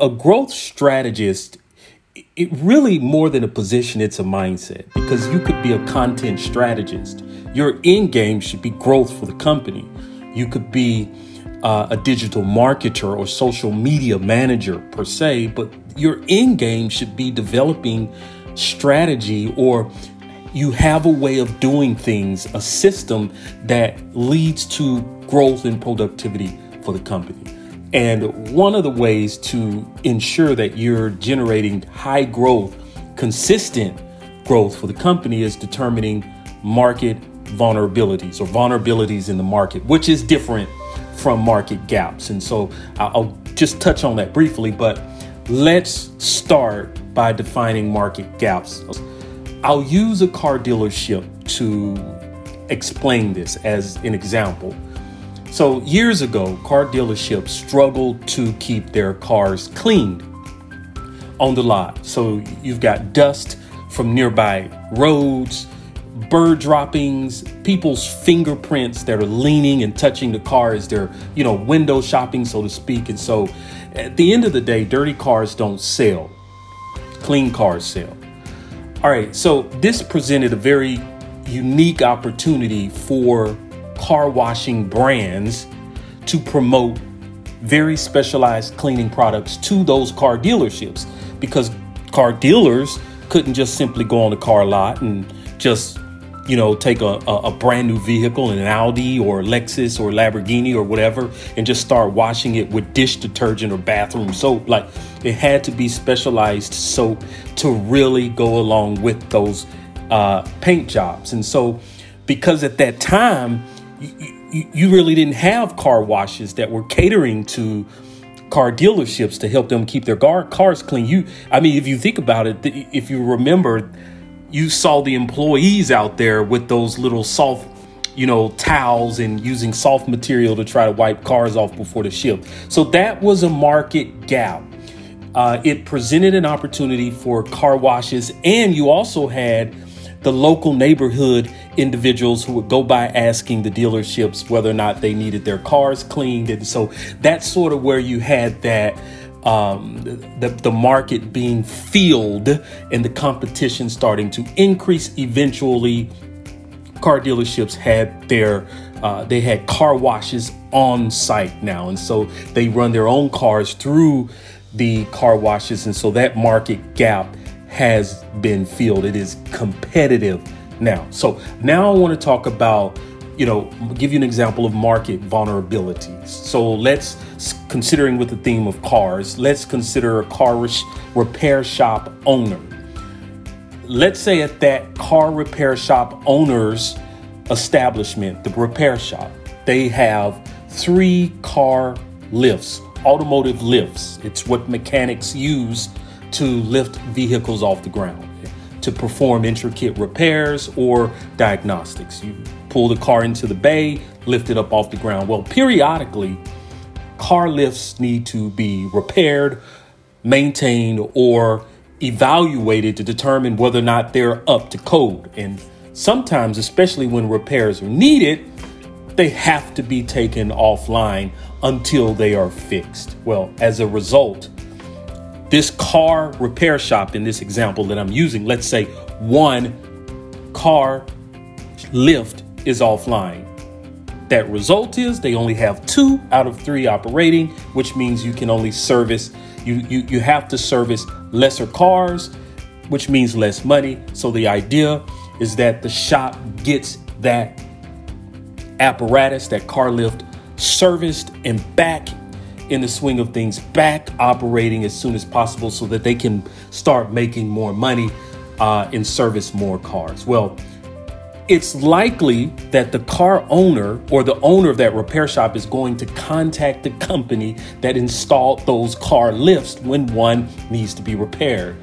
a growth strategist it really more than a position it's a mindset. Because you could be a content strategist. Your end game should be growth for the company. You could be uh, a digital marketer or social media manager per se but your end game should be developing strategy or you have a way of doing things a system that leads to growth and productivity for the company and one of the ways to ensure that you're generating high growth, consistent growth for the company is determining market vulnerabilities or vulnerabilities in the market, which is different from market gaps. And so I'll just touch on that briefly, but let's start by defining market gaps. I'll use a car dealership to explain this as an example. So, years ago, car dealerships struggled to keep their cars cleaned on the lot. So, you've got dust from nearby roads, bird droppings, people's fingerprints that are leaning and touching the car as they're, you know, window shopping, so to speak. And so, at the end of the day, dirty cars don't sell, clean cars sell. All right, so this presented a very unique opportunity for car washing brands to promote very specialized cleaning products to those car dealerships. Because car dealers couldn't just simply go on the car lot and just you know take a, a, a, brand new vehicle an audi or lexus or lamborghini or whatever and just start washing it with dish detergent or bathroom soap. Like it had to be specialized soap to really go along with those uh, paint jobs. And so because at that time you, you really didn't have car washes that were catering to car dealerships to help them keep their car, cars clean. You, I mean, if you think about it, if you remember, you saw the employees out there with those little soft, you know, towels and using soft material to try to wipe cars off before the ship. So that was a market gap. Uh, it presented an opportunity for car washes, and you also had the local neighborhood individuals who would go by asking the dealerships whether or not they needed their cars cleaned. And so that's sort of where you had that um, the, the market being filled and the competition starting to increase. Eventually, car dealerships had their uh, they had car washes on site now, and so they run their own cars through the car washes, and so that market gap has been filled. It is competitive now. So now I want to talk about, you know, give you an example of market vulnerabilities. So let's considering with the theme of cars, let's consider a car repair shop owner. Let's say at that car repair shop owner's establishment, the repair shop, they have three car lifts, automotive lifts. It's what mechanics use to lift vehicles off the ground, to perform intricate repairs or diagnostics. You pull the car into the bay, lift it up off the ground. Well, periodically, car lifts need to be repaired, maintained, or evaluated to determine whether or not they're up to code. And sometimes, especially when repairs are needed, they have to be taken offline until they are fixed. Well, as a result, this car repair shop in this example that I'm using, let's say one car lift is offline. That result is they only have two out of three operating, which means you can only service, you, you, you have to service lesser cars, which means less money. So the idea is that the shop gets that apparatus, that car lift serviced and back in the swing of things back operating as soon as possible so that they can start making more money uh, and service more cars. Well, it's likely that the car owner or the owner of that repair shop is going to contact the company that installed those car lifts when one needs to be repaired.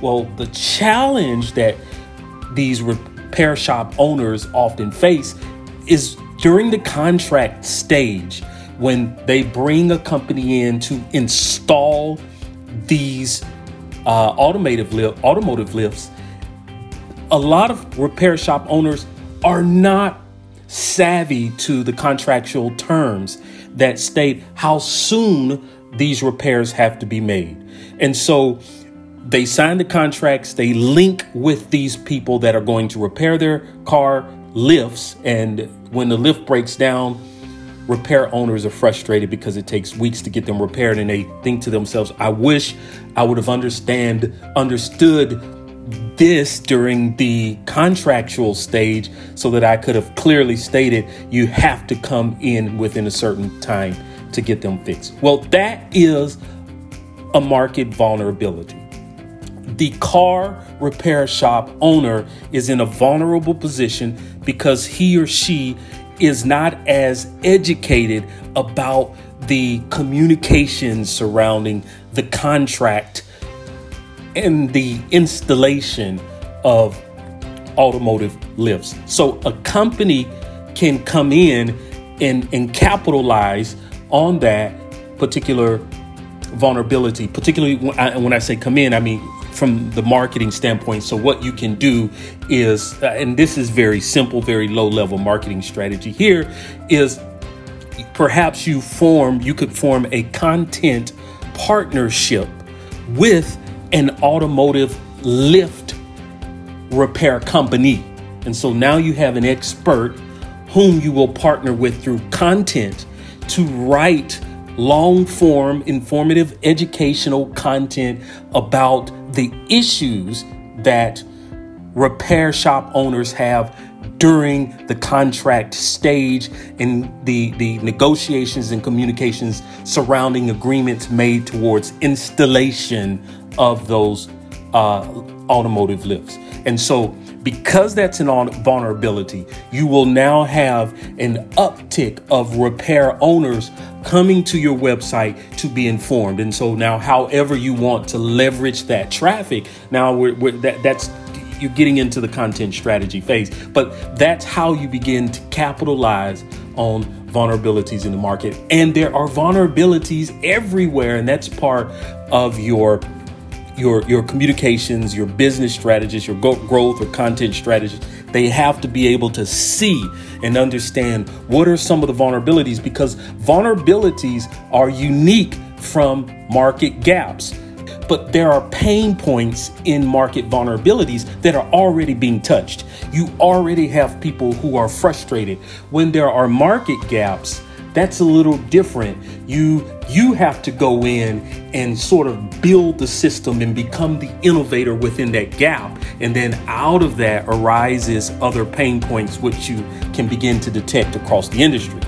Well, the challenge that these repair shop owners often face is during the contract stage when they bring a company in to install these uh, automotive lift, automotive lifts, a lot of repair shop owners are not savvy to the contractual terms that state how soon these repairs have to be made. And so they sign the contracts, they link with these people that are going to repair their car lifts. And when the lift breaks down, repair owners are frustrated because it takes weeks to get them repaired and they think to themselves, I wish I would have understand understood this during the contractual stage so that I could have clearly stated you have to come in within a certain time to get them fixed. Well, that is a market vulnerability. The car repair shop owner is in a vulnerable position because he or she is not as educated about the communications surrounding the contract and the installation of automotive lifts. So a company can come in and, and capitalize on that particular vulnerability, particularly when I, when I say come in, I mean from the marketing standpoint. So, what you can do is, uh, and this is very simple, very low level marketing strategy here, is perhaps you form, you could form a content partnership with an automotive lift repair company. And so now you have an expert whom you will partner with through content to write long form, informative, educational content about the issues that repair shop owners have during the contract stage and the, the negotiations and communications surrounding agreements made towards installation of those uh, automotive lifts. And so, because that's an on vulnerability, you will now have an uptick of repair owners coming to your website to be informed. And so now, however you want to leverage that traffic, now we're, we're that, that's you're getting into the content strategy phase. But that's how you begin to capitalize on vulnerabilities in the market. And there are vulnerabilities everywhere, and that's part of your your your communications, your business strategies, your growth or content strategies, they have to be able to see and understand what are some of the vulnerabilities because vulnerabilities are unique from market gaps. But there are pain points in market vulnerabilities that are already being touched. You already have people who are frustrated. When there are market gaps, that's a little different. You you have to go in and sort of build the system and become the innovator within that gap. And then out of that arises other pain points which you can begin to detect across the industry.